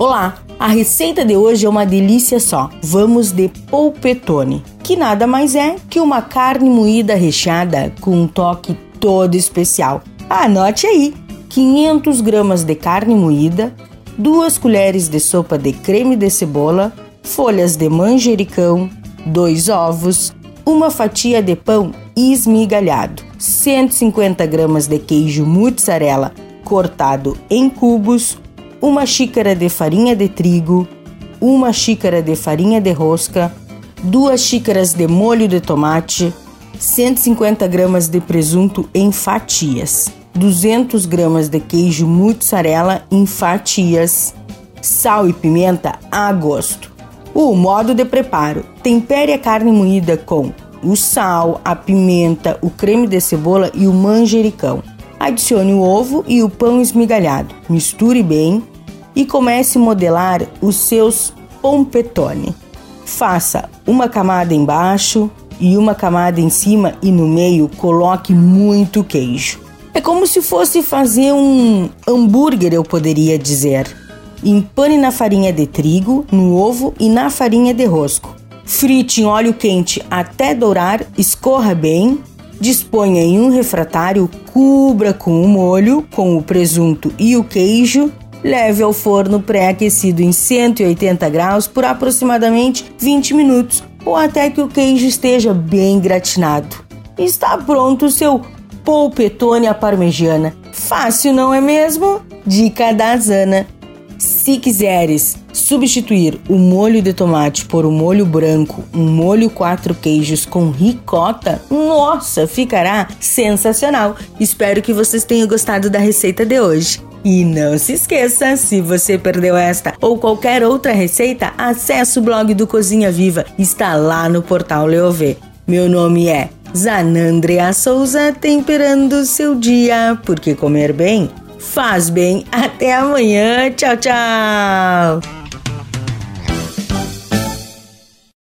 Olá, a receita de hoje é uma delícia só. Vamos de polpetone, que nada mais é que uma carne moída recheada com um toque todo especial. Anote aí: 500 gramas de carne moída, 2 colheres de sopa de creme de cebola, folhas de manjericão, 2 ovos, uma fatia de pão esmigalhado, 150 gramas de queijo mozzarella cortado em cubos, uma xícara de farinha de trigo, uma xícara de farinha de rosca, duas xícaras de molho de tomate, 150 gramas de presunto em fatias, 200 gramas de queijo mozzarella em fatias, sal e pimenta a gosto. O modo de preparo: tempere a carne moída com o sal, a pimenta, o creme de cebola e o manjericão. Adicione o ovo e o pão esmigalhado. Misture bem e comece a modelar os seus pompetone. Faça uma camada embaixo e uma camada em cima e no meio coloque muito queijo. É como se fosse fazer um hambúrguer, eu poderia dizer. Empane na farinha de trigo, no ovo e na farinha de rosco. Frite em óleo quente até dourar, escorra bem, disponha em um refratário, cubra com o molho, com o presunto e o queijo Leve ao forno pré-aquecido em 180 graus por aproximadamente 20 minutos ou até que o queijo esteja bem gratinado. Está pronto o seu polpetone à parmegiana. Fácil, não é mesmo? Dica da Zana. Se quiseres substituir o molho de tomate por um molho branco, um molho quatro queijos com ricota, nossa, ficará sensacional. Espero que vocês tenham gostado da receita de hoje. E não se esqueça, se você perdeu esta ou qualquer outra receita, acesse o blog do Cozinha Viva, está lá no portal Leovê. Meu nome é Zanandrea Souza, temperando seu dia, porque comer bem faz bem. Até amanhã, tchau, tchau!